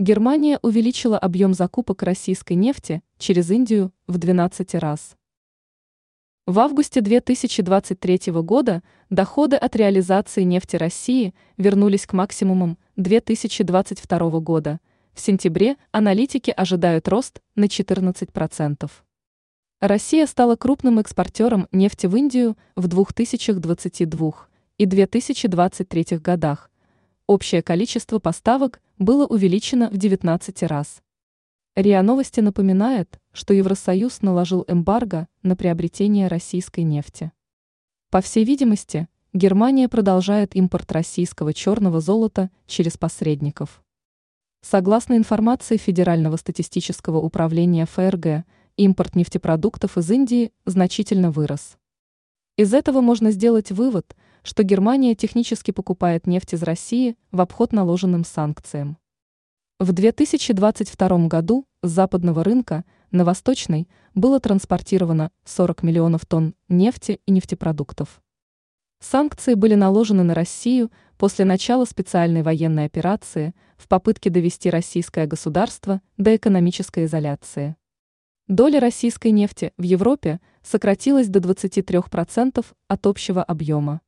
Германия увеличила объем закупок российской нефти через Индию в 12 раз. В августе 2023 года доходы от реализации нефти России вернулись к максимумам 2022 года. В сентябре аналитики ожидают рост на 14%. Россия стала крупным экспортером нефти в Индию в 2022 и 2023 годах. Общее количество поставок было увеличено в 19 раз. РИА Новости напоминает, что Евросоюз наложил эмбарго на приобретение российской нефти. По всей видимости, Германия продолжает импорт российского черного золота через посредников. Согласно информации Федерального статистического управления ФРГ, импорт нефтепродуктов из Индии значительно вырос. Из этого можно сделать вывод, что Германия технически покупает нефть из России в обход наложенным санкциям. В 2022 году с западного рынка на восточный было транспортировано 40 миллионов тонн нефти и нефтепродуктов. Санкции были наложены на Россию после начала специальной военной операции в попытке довести российское государство до экономической изоляции. Доля российской нефти в Европе сократилась до 23% от общего объема.